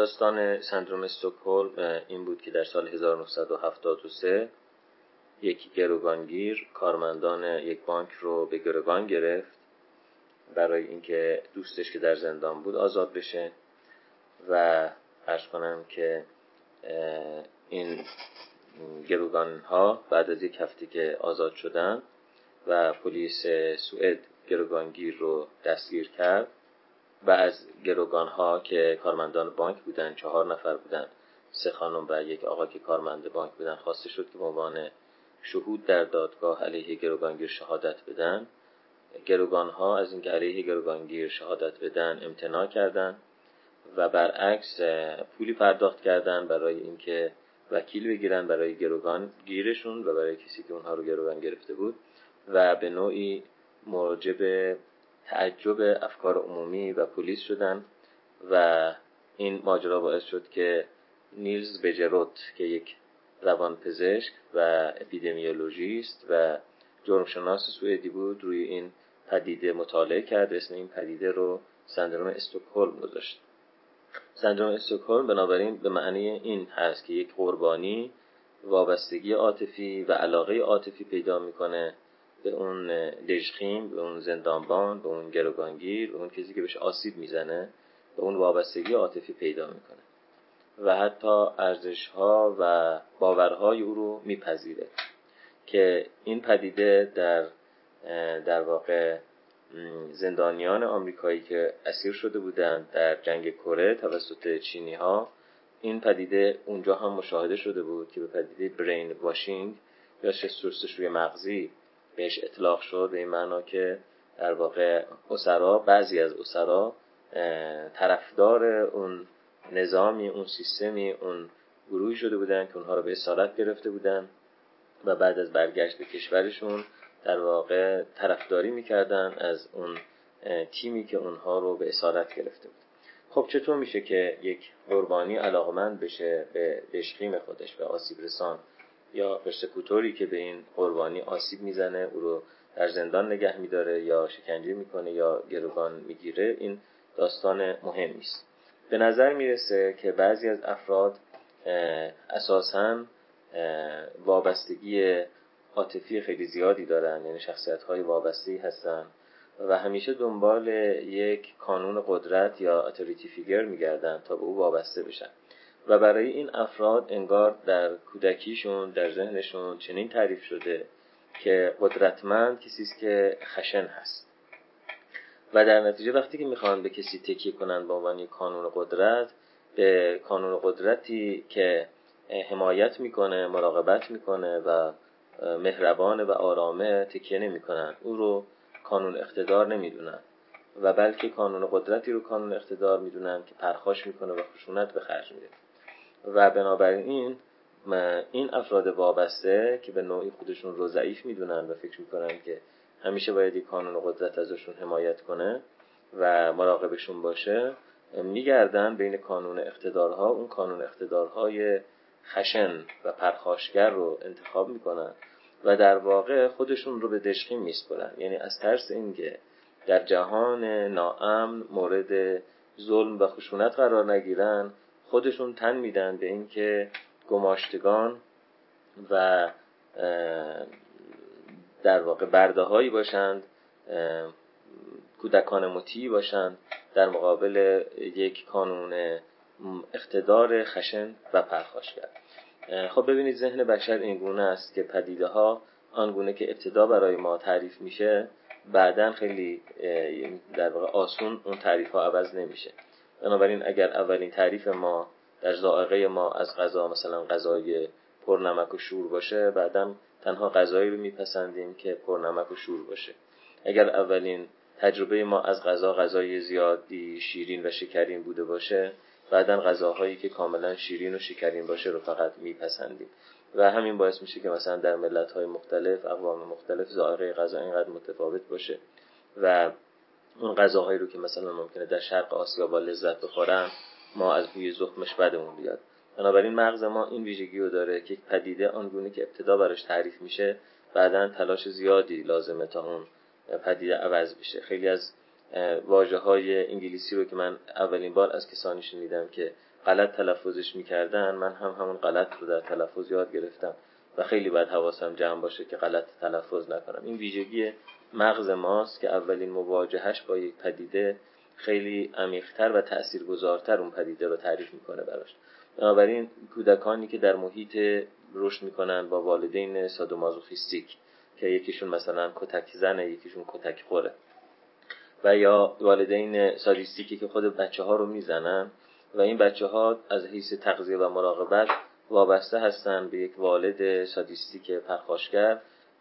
داستان سندروم استکهلم این بود که در سال 1973 یک گروگانگیر کارمندان یک بانک رو به گروگان گرفت برای اینکه دوستش که در زندان بود آزاد بشه و ارز کنم که این گروگان ها بعد از یک هفته که آزاد شدن و پلیس سوئد گروگانگیر رو دستگیر کرد و از گروگان ها که کارمندان بانک بودن چهار نفر بودن سه خانم و یک آقا که کارمند بانک بودن خواسته شد که به عنوان شهود در دادگاه علیه گروگانگیر شهادت بدن. گروگان ها از اینکه علیه گروگانگیر شهادت بدن امتناع کردند و برعکس پولی پرداخت کردن برای اینکه وکیل بگیرن برای گروگان گیرشون و برای کسی که اونها رو گروگان گرفته بود و به نوعی موجب تعجب افکار عمومی و پلیس شدن و این ماجرا باعث شد که نیلز بجروت که یک روانپزشک و اپیدمیولوژیست و جرمشناس سوئدی بود روی این پدیده مطالعه کرد. اسم این پدیده رو سندروم استکهلم گذاشت. سندروم استکهلم بنابراین به معنی این هست که یک قربانی وابستگی عاطفی و علاقه عاطفی پیدا می‌کنه به اون دژخیم به اون زندانبان به اون گروگانگیر به اون کسی که بهش آسیب می‌زنه به اون وابستگی عاطفی پیدا می‌کنه. و حتی ارزش ها و باورهای او رو میپذیره که این پدیده در در واقع زندانیان آمریکایی که اسیر شده بودند در جنگ کره توسط چینی ها این پدیده اونجا هم مشاهده شده بود که به پدیده برین واشینگ یا شسترسش روی مغزی بهش اطلاق شد به این معنا که در واقع اسرا بعضی از اسرا طرفدار اون نظامی اون سیستمی اون گروهی شده بودن که اونها رو به اسارت گرفته بودن و بعد از برگشت به کشورشون در واقع طرفداری می‌کردن از اون تیمی که اونها رو به اسارت گرفته بود. خب چطور میشه که یک قربانی علاقمند بشه به دشخیم خودش به آسیب رسان؟ یا پرسکوتوری که به این قربانی آسیب می‌زنه او رو در زندان نگه میداره یا شکنجه می‌کنه یا گروگان می‌گیره این داستان مهمی است به نظر می‌رسه که بعضی از افراد اساسا وابستگی عاطفی خیلی زیادی دارن یعنی شخصیت های وابسته هستن و همیشه دنبال یک کانون قدرت یا اتوریتی فیگر میگردن تا به او وابسته بشن. و برای این افراد انگار در کودکیشون در ذهنشون چنین تعریف شده که قدرتمند کسی است که خشن هست. و در نتیجه وقتی که می‌خوان به کسی تکیه کنن به عنوان کانون قدرت به کانون قدرتی که حمایت می‌کنه مراقبت می‌کنه و مهربانه و آرامه تکیه نمی‌کنن او رو کانون اقتدار نمی‌دونن. و بلکه کانون قدرتی رو کانون اقتدار می‌دونن که پرخاش می‌کنه و خشونت به خرج میده. و بنابراین این افراد وابسته که به نوعی خودشون رو ضعیف می‌دونن و فکر می‌کنن که همیشه باید یک کانون قدرت ازشون حمایت کنه و مراقبشون باشه میگردن بین کانون اقتدارها. اون کانون اقتدارهای خشن و پرخاشگر رو انتخاب می‌کنن و در واقع خودشون رو به دشخیم میسپرن. یعنی از ترس اینکه در جهان ناامن مورد ظلم و خشونت قرار نگیرن خودشون تن میدن به اینکه گماشتگان و در واقع برده هایی باشند کودکان مطیعی باشند در مقابل یک کانون اقتدار خشن و پرخاشگر. خب ببینید ذهن بشر این گونه است که پدیده ها آنگونه که ابتدا برای ما تعریف میشه بعدا خیلی در واقع آسون اون تعریف ها عوض نمیشه. بنابراین اگر اولین تعریف ما در ذائقه ما از غذا مثلا غذای پرنمک و شور باشه بعدا تنها غذایی رو میپسندیم که پرنمک و شور باشه. اگر اولین تجربه ما از غذا غذای زیادی شیرین و شکرین بوده باشه بعدا غذاهایی که کاملا شیرین و شکرین باشه رو فقط میپسندیم. و همین باعث میشه که مثلا در ملت های مختلف اقوام مختلف ظاهره غذا اینقدر متفاوت باشه. و اون غذاهایی رو که مثلا ممکنه در شرق آسیا با لذت بخورن ما از بوی زخمش بدمون بیاد. بنابراین مغز ما این ویژگی رو داره که یک پدیده آنگونه که ابتدا براش تعریف میشه بعدا تلاش زیادی لازمه تا اون پدیده عوض بشه. خیلی از واجه های انگلیسی رو که من اولین بار از کسانی شنیدم که غلط تلفظش می‌کردن من هم همون غلط رو در تلفظ یاد گرفتم و خیلی باید حواسم جمع باشه که غلط تلفظ نکنم. این ویژگی مغز ماست که اولین مواجهش با یک پدیده خیلی عمیقتر و تاثیرگذارتر اون پدیده رو تعریف می‌کنه براش. بنابراین کودکانی که در محیط رشد می‌کنن با والدین سادومازوخیستیک که یکیشون مثلا کتک زنه یکیشون کتک خوره و یا والدین سادیستیکی که خود بچه ها رو می‌زنن و این بچه ها از حیث تغذیه و مراقبت وابسته هستند به یک والد سادیستیک پرخاشگر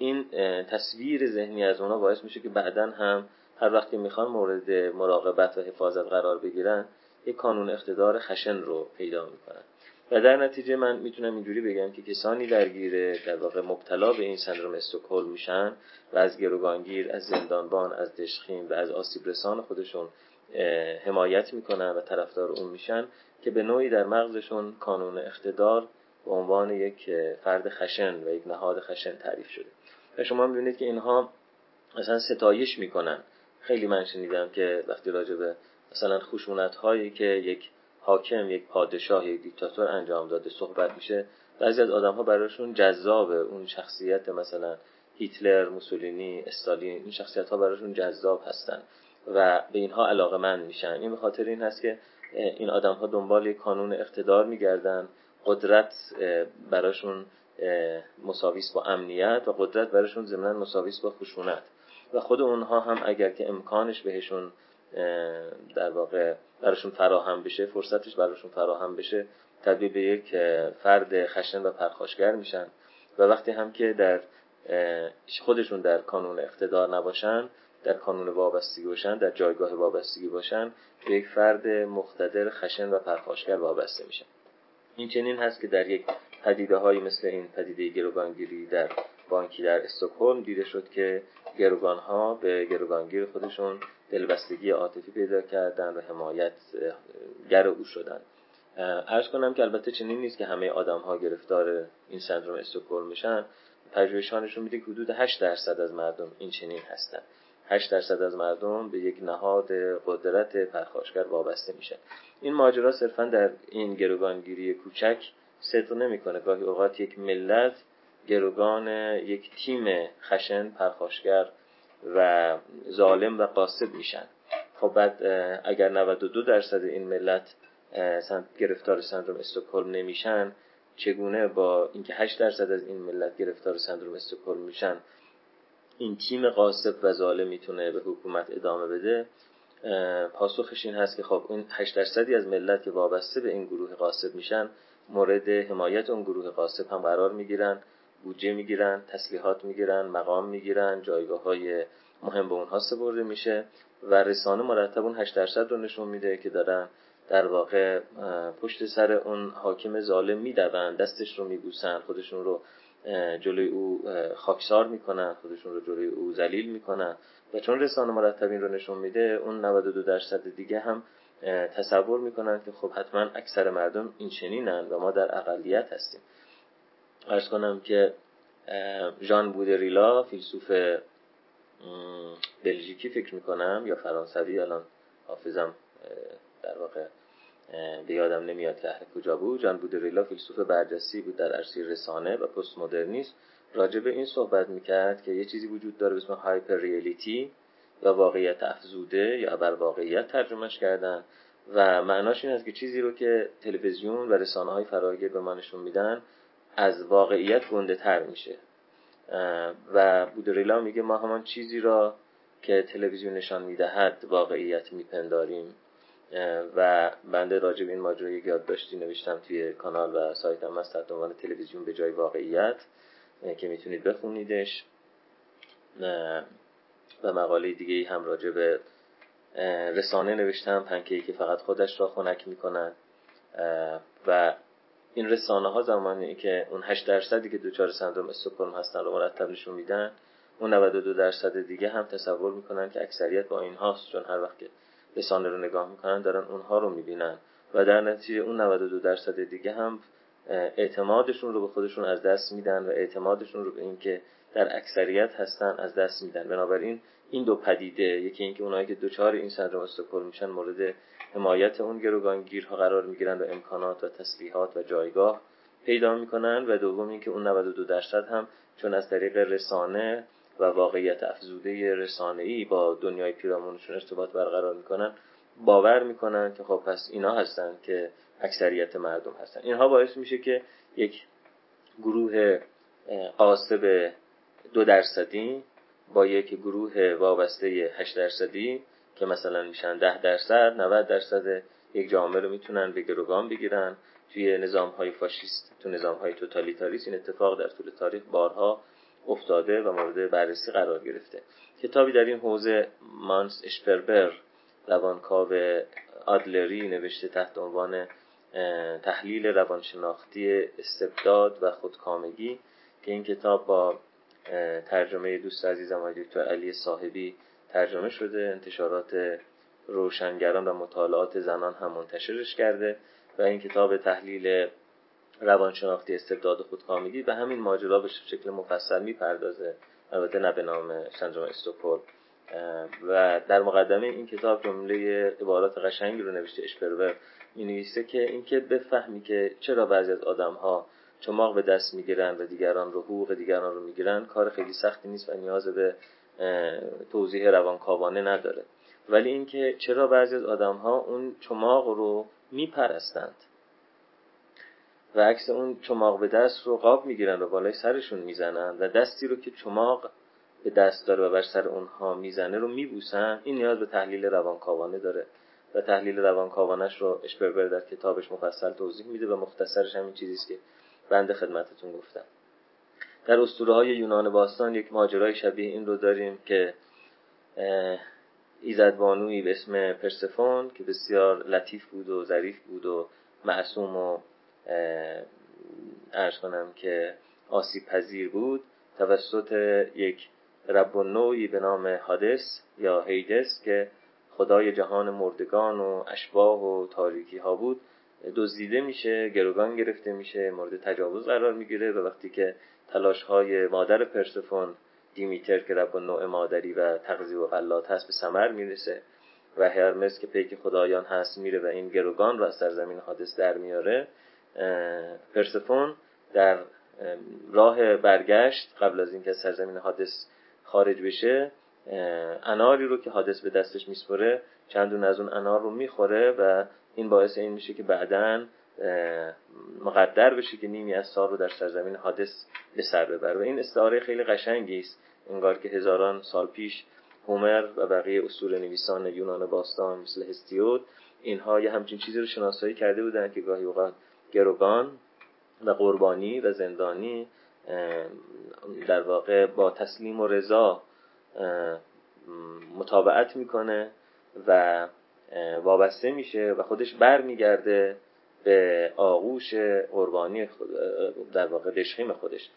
این تصویر ذهنی از اونا باعث میشه که بعدا هم هر وقتی می‌خوان مورد مراقبت و حفاظت قرار بگیرن یک کانون اقتدار خشن رو پیدا می‌کنن. و در نتیجه من می‌تونم اینجوری بگم که کسانی درگیر در واقع مبتلا به این سندروم استکهلم میشن و از گروگانگیر از زندانبان از دشخیم و از آسیب رسان خودشون حمایت می‌کنن و طرفدار اون میشن که به نوعی در مغزشون کانون اقتدار به عنوان یک فرد خشن و یک نهاد خشن تعریف شده. شما می‌بینید که اینها مثلا ستایش می‌کنن. خیلی من شنیدم که وقتی راجع به مثلا خشونت هایی که یک حاکم یک پادشاه یک دیکتاتور انجام داده صحبت میشه بعضی از آدم ها براشون جذابه. اون شخصیت مثلا هیتلر موسولینی استالین این شخصیت ها براشون جذاب هستن و به اینها علاقه من میشن. این به خاطر این هست که این آدم ها دنبال یک کانون اقتدار میگردن. قدرت براشون مساویس با امنیت و قدرت براشون ضمنا مساویس با خشونت. و خود اونها هم اگر که امکانش بهشون در واقع براشون فراهم بشه فرصتش براشون فراهم بشه تبدیل به یک فرد خشن و پرخاشگر میشن. و وقتی هم که در خودشون در کانون اقتدار نباشن در کانون وابستگی باشن در جایگاه وابستگی باشن به یک فرد مقتدر خشن و پرخاشگر وابسته میشن. این چنین هست که در یک پدیده های مثل این پدیده گروگانگیری در بانکی در استکهلم دیده شد که گروگان ها به گروگانگیر خودشون دلبستگی عاطفی پیدا کردن و حمایت گر او شدن. ارز کنم که البته چنین نیست که همه آدم ها گرفتار این سندروم استکهلم میشن. پژوهشانشون میده که حدود 8 درصد از مردم این چنین هستن. 8 درصد از مردم به یک نهاد قدرت پرخاشگر وابسته میشن. این ماجرا صرفا در این گروگانگیری کوچک صدق نمی‌کنه. گاهی اوقات یک ملت گروگان یک تیم خشن پرخاشگر و ظالم و قاسب میشن. خب بعد اگر 92 درصد این ملت گرفتار سندروم استکهلم نمیشن چگونه با اینکه 8 درصد از این ملت گرفتار سندروم استکهلم میشن این تیم قاسب و ظالم می‌تونه به حکومت ادامه بده؟ پاسخش این هست که خب این 8 درصدی از ملت که وابسته به این گروه قاسب میشن مورد حمایت اون گروه قاسب هم قرار می‌گیرن بودجه می‌گیرن تسلیحات می‌گیرن مقام می‌گیرن جایگاه های مهم به اونها سپرده میشه و رسانه مرتب اون 8 درصد رو نشون میده که دارن در واقع پشت سر اون حاکم ظالم میدون دستش رو میبوسن خودشون رو جلوی او خاکسار می‌کنن خودشون رو جلوی او ذلیل می‌کنن. و چون رسانه مرتب این رو نشون میده اون 92 درصد دیگه هم تصور می‌کنن که خب حتما اکثر مردم این چنینن و ما در اقلیت هستیم. ارز کنم که ژان بودریلا فیلسوف بلژیکی فکر می‌کنم یا فرانسوی الان حافظم در واقع به یادم نمیاد که اهل کجا بود. جان بودریلا فیلسوف برجستی بود در عرصه رسانه و پست مدرنیسم راجع به این صحبت می‌کرد که یه چیزی وجود داره به اسم هایپر ریالیتی. یا واقعیت افزوده یا بر واقعیت ترجمهش کردن. و معناش این است که چیزی رو که تلویزیون و رسانه های فراگیر به ما نشون میدن از واقعیت گنده تر میشه. و بودریلا میگه ما همان چیزی را که تلویزیون نشان می‌دهد واقعیت میپنداریم. و بنده راجع به این ماجرا یک یادداشتی نوشتم توی کانال و سایتم هست تحت عنوان تلویزیون به جای واقعیت که می‌تونید بخونیدش. و مقاله دیگه هم راجع به رسانه نوشتم پنکهی که فقط خودش را خنک می‌کنن و این رسانه ها زمانی که اون 8 درصدی که دوچار سندروم استکهلم هستن رو مرتب نشون میدن اون 92 درصد دیگه هم تصور می‌کنن که اکثریت با این هاست چون هر وقت که رسانه رو نگاه می‌کنن دارن اونها رو می‌بینن. و در نتیجه اون 92 درصد دیگه هم اعتمادشون رو به خودشون از دست میدن و اعتمادشون رو به اینکه در اکثریت هستن از دست میدن. بنابراین این دو پدیده یکی اینکه اونایی که دچار این سندروم استکهلم میشن مورد حمایت اون گروگانگیرها قرار می‌گیرن و امکانات و تسلیحات و جایگاه پیدا می‌کنن و دوم اینکه اون 92 درصد هم چون از طریق رسانه و واقعیت افزوده رسانه‌ای با دنیای پیرامونشون ارتباط برقرار می‌کنن باور می‌کنن که خب پس اینا هستن که اکثریت مردم هستن. اینها باعث میشه که یک گروه قاسب دو درصدی با یک گروه وابسته 8 درصدی که مثلا میشن 10 درصد 90 درصد یک جامعه رو می‌تونن به گروگان بگیرن. توی نظام های فاشیست تو نظام های توتالیتاریست این اتفاق در طول تاریخ بارها افتاده و مورد بررسی قرار گرفته. کتابی در این حوزه مانس اشپربر روانکاو آدلری نوشته تحت عنوان تحلیل روانشناختی استبداد و خودکامگی که این کتاب با ترجمه دوست عزیزم آقای دکتر علی صاحبی ترجمه شده انتشارات روشنگران و مطالعات زنان هم منتشرش کرده و این کتاب تحلیل روانشناختی استبداد خودکامگی و همین ماجرا به شکل مفصل می‌پردازه البته نه به نام سندروم استوکل و در مقدمه این کتاب جمله عبارات قشنگی رو نوشته اشپرور می نویسه که اینکه بفهمی که چرا بعضی از آدم ها چماق به دست می‌گیرن و دیگران رو حقوق دیگران رو می‌گیرن کار خیلی سختی نیست و نیاز به توضیح روانکاوانه نداره. ولی اینکه چرا بعضی از آدم ها اون چماق رو میپرستند و عکس اون چماق به دست رو قاب می‌گیرن و بالای سرشون می‌زنن و دستی رو که چماق به دست داره و بر سر اونها می‌زنه رو میبوسن این نیاز به تحلیل روانکاوانه داره و تحلیل روانکاوانش رو اشپربر در کتابش مفصل توضیح میده و مختصرش همین چیزیست که بنده خدمتتون گفتم. در اسطوره های یونان باستان یک ماجرای شبیه این رو داریم که ایزدبانوی به اسم پرسفون که بسیار لطیف بود و ظریف بود و معصوم و ارز کنم که آسیب پذیر بود توسط یک رب نوعی به نام هادس یا هیدس که خدای جهان مردگان و اشباه و تاریکی ها بود. دزدیده میشه گروگان گرفته میشه مورد تجاوز قرار می‌گیره و وقتی که تلاش های مادر پرسفون دیمیتر که رب نوع مادری و تغذیه و غلات هست به ثمر می‌رسه و هرمس که پیک خدایان هست میره و این گروگان رو از سرزمین حادث در میاره پرسفون در راه برگشت قبل از اینکه سرزمین حادث خارج بشه اناری رو که حادث به دستش میسپره چندون از اون انار رو می‌خوره و این باعث این میشه که بعدا مقدر بشه که نیمی از سال رو در سرزمین حادث به سر ببره. و این استعاره خیلی قشنگی است. انگار که هزاران سال پیش هومر و بقیه اصول نویسان یونان باستان مثل هستیود اینها یه همچین چیزی رو شناسایی کرده بودن که گاهی اوقات گروگان و قربانی و زندانی در واقع با تسلیم و رضا مطابقت می‌کنه و وابسته میشه و خودش بر میگرده به آغوش قربانی خود در واقع دژخیم خودش.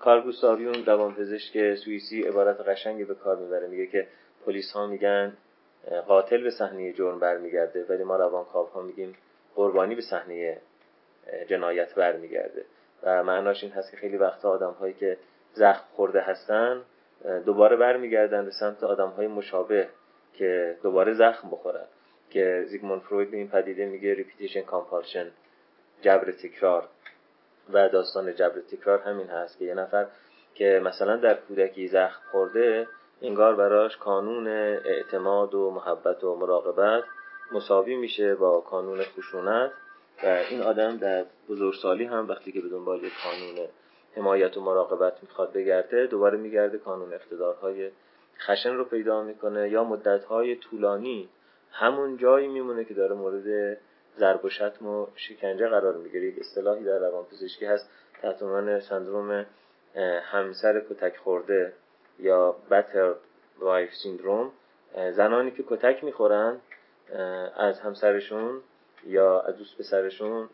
کارل گوستاو یونگ روانپزشک سوئیسی عبارت قشنگی به کار می‌بره. میگه که پلیس ها میگن قاتل به صحنه جرم برمیگرده ولی ما روانکاو ها میگیم قربانی به صحنه جنایت برمیگرده. و معناش این هست که خیلی وقتا آدم هایی که زخم خورده هستن دوباره برمیگردن به سمت آدم های مشابه که دوباره زخم بخورن. که زیگموند فروید به این پدیده میگه repetition compulsion جبر تکرار. و داستان جبر تکرار همین هست که یه نفر که مثلا در کودکی زخم خورده انگار براش کانون اعتماد و محبت و مراقبت مساوی میشه با کانون خشونت. و این آدم در بزرگسالی هم وقتی که به دنبال کانون حمایت و مراقبت می‌خواد بگرده دوباره میگرده کانون اقتدارهای خشن رو پیدا می‌کنه یا مدتهای طولانی همون جایی میمونه که داره مورد ضرب و شتم و شکنجه قرار می‌گیره. یک اصطلاحی در روانپزشکی هست تحت عنوان سندروم همسر کتک خورده یا بتر وایف سیندروم زنانی که کتک می‌خورن از همسرشون یا از دوست پسرشون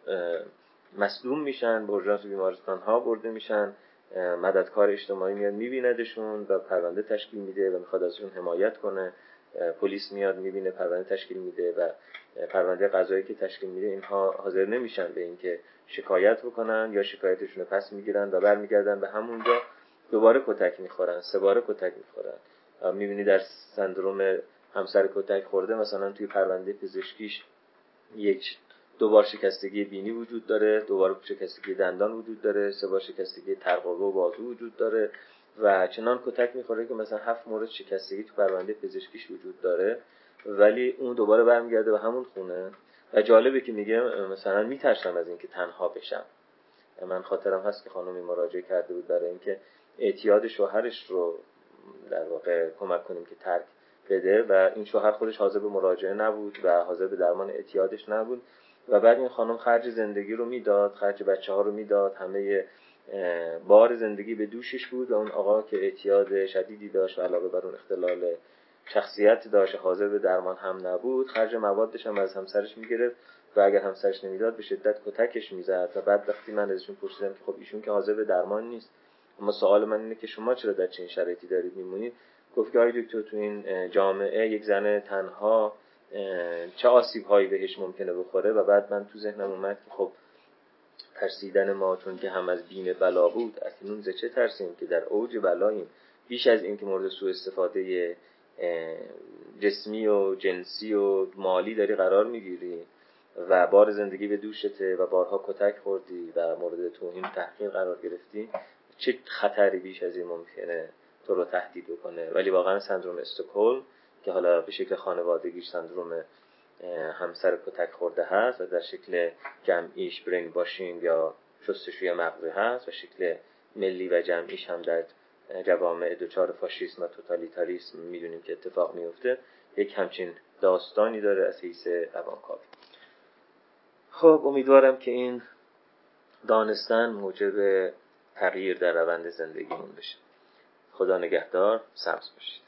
مصدوم میشن به اورژانس بیمارستان ها برده میشن مددکار اجتماعی میاد میبیندشون و پرونده تشکیل میده و می‌خواد ازشون حمایت کنه. پلیس میاد می‌بینه پرونده تشکیل میده و پرونده قضایی که تشکیل میده اینها حاضر نمیشن به اینکه شکایت بکنن یا شکایتشون رو پس می‌گیرن و برمیگردن به همونجا. دوباره کتک می‌خورن سه باره کتک می‌خورن. می‌بینی در سندروم همسر کتک خورده مثلا توی پرونده پزشکیش یک دو بار شکستگی بینی وجود داره دو بار شکستگی دندان وجود داره سه بار شکستگی ترقوه و بازو وجود داره و چنان کتک می‌خوره که مثلا هفت مورد شکستگی تو پرونده پزشکیش وجود داره ولی اون دوباره برمیگرده به همون خونه. و جالبه که میگه مثلا میترسم از اینکه تنها بشم. من خاطرم هست که خانمی مراجعه کرده بود برای اینکه اعتیاد شوهرش رو در واقع کمک کنیم که ترک بده و این شوهر خودش حاضر به مراجعه نبود و حاضر به درمان اعتیادش نبود. و بعد این خانم خرج زندگی رو می‌داد خرج بچه ها رو می‌داد. همه بار زندگی به دوشش بود و اون آقا که اعتیاد شدیدی داشت و علاوه بر اون اختلال شخصیت داشت حاضر به درمان هم نبود. خرج موادش هم از همسرش می‌گرفت و اگر همسرش نمی‌داد به شدت کتکش می‌زد. و بعد وقتی من ازشون پرسیدم که خب ایشون که حاضر به درمان نیست اما سوال من اینه که شما چرا در چنین شرایطی دارید میمونید؟ گفت که آقای دکتر تو این جامعه یک زن تنها چه آسیب هایی بهش ممکنه بخوره و بعد من تو ذهنم اومد که خب ترسیدن ما چون که هم از بیم بلا بود اکنون ز چه ترسیم که در اوج بلاییم؟ بیش از این که مورد سوء استفاده جسمی و جنسی و مالی داری قرار می‌گیری و بار زندگی به دوشته و بارها کتک خوردی و مورد توهین تحقیر قرار گرفتی چه خطری بیش از این ممکنه تو رو تهدید بکنه؟ ولی واقعا سندروم استکهلم که حالا به شکل خانوادگی سندروم همسر کتک خورده هست و در شکل جمعیش برین باشین یا شستشوی مغزی هست و شکل ملی و جمعیش هم در جوامع دوچار فاشیسم و توتالیتاریسم می‌دونیم که اتفاق میفته یک همچین داستانی داره از حیث روانکاوی خب امیدوارم که این دانستن موجب تغییر در روند زندگیمون بشه. خدا نگهدار سبز باشید.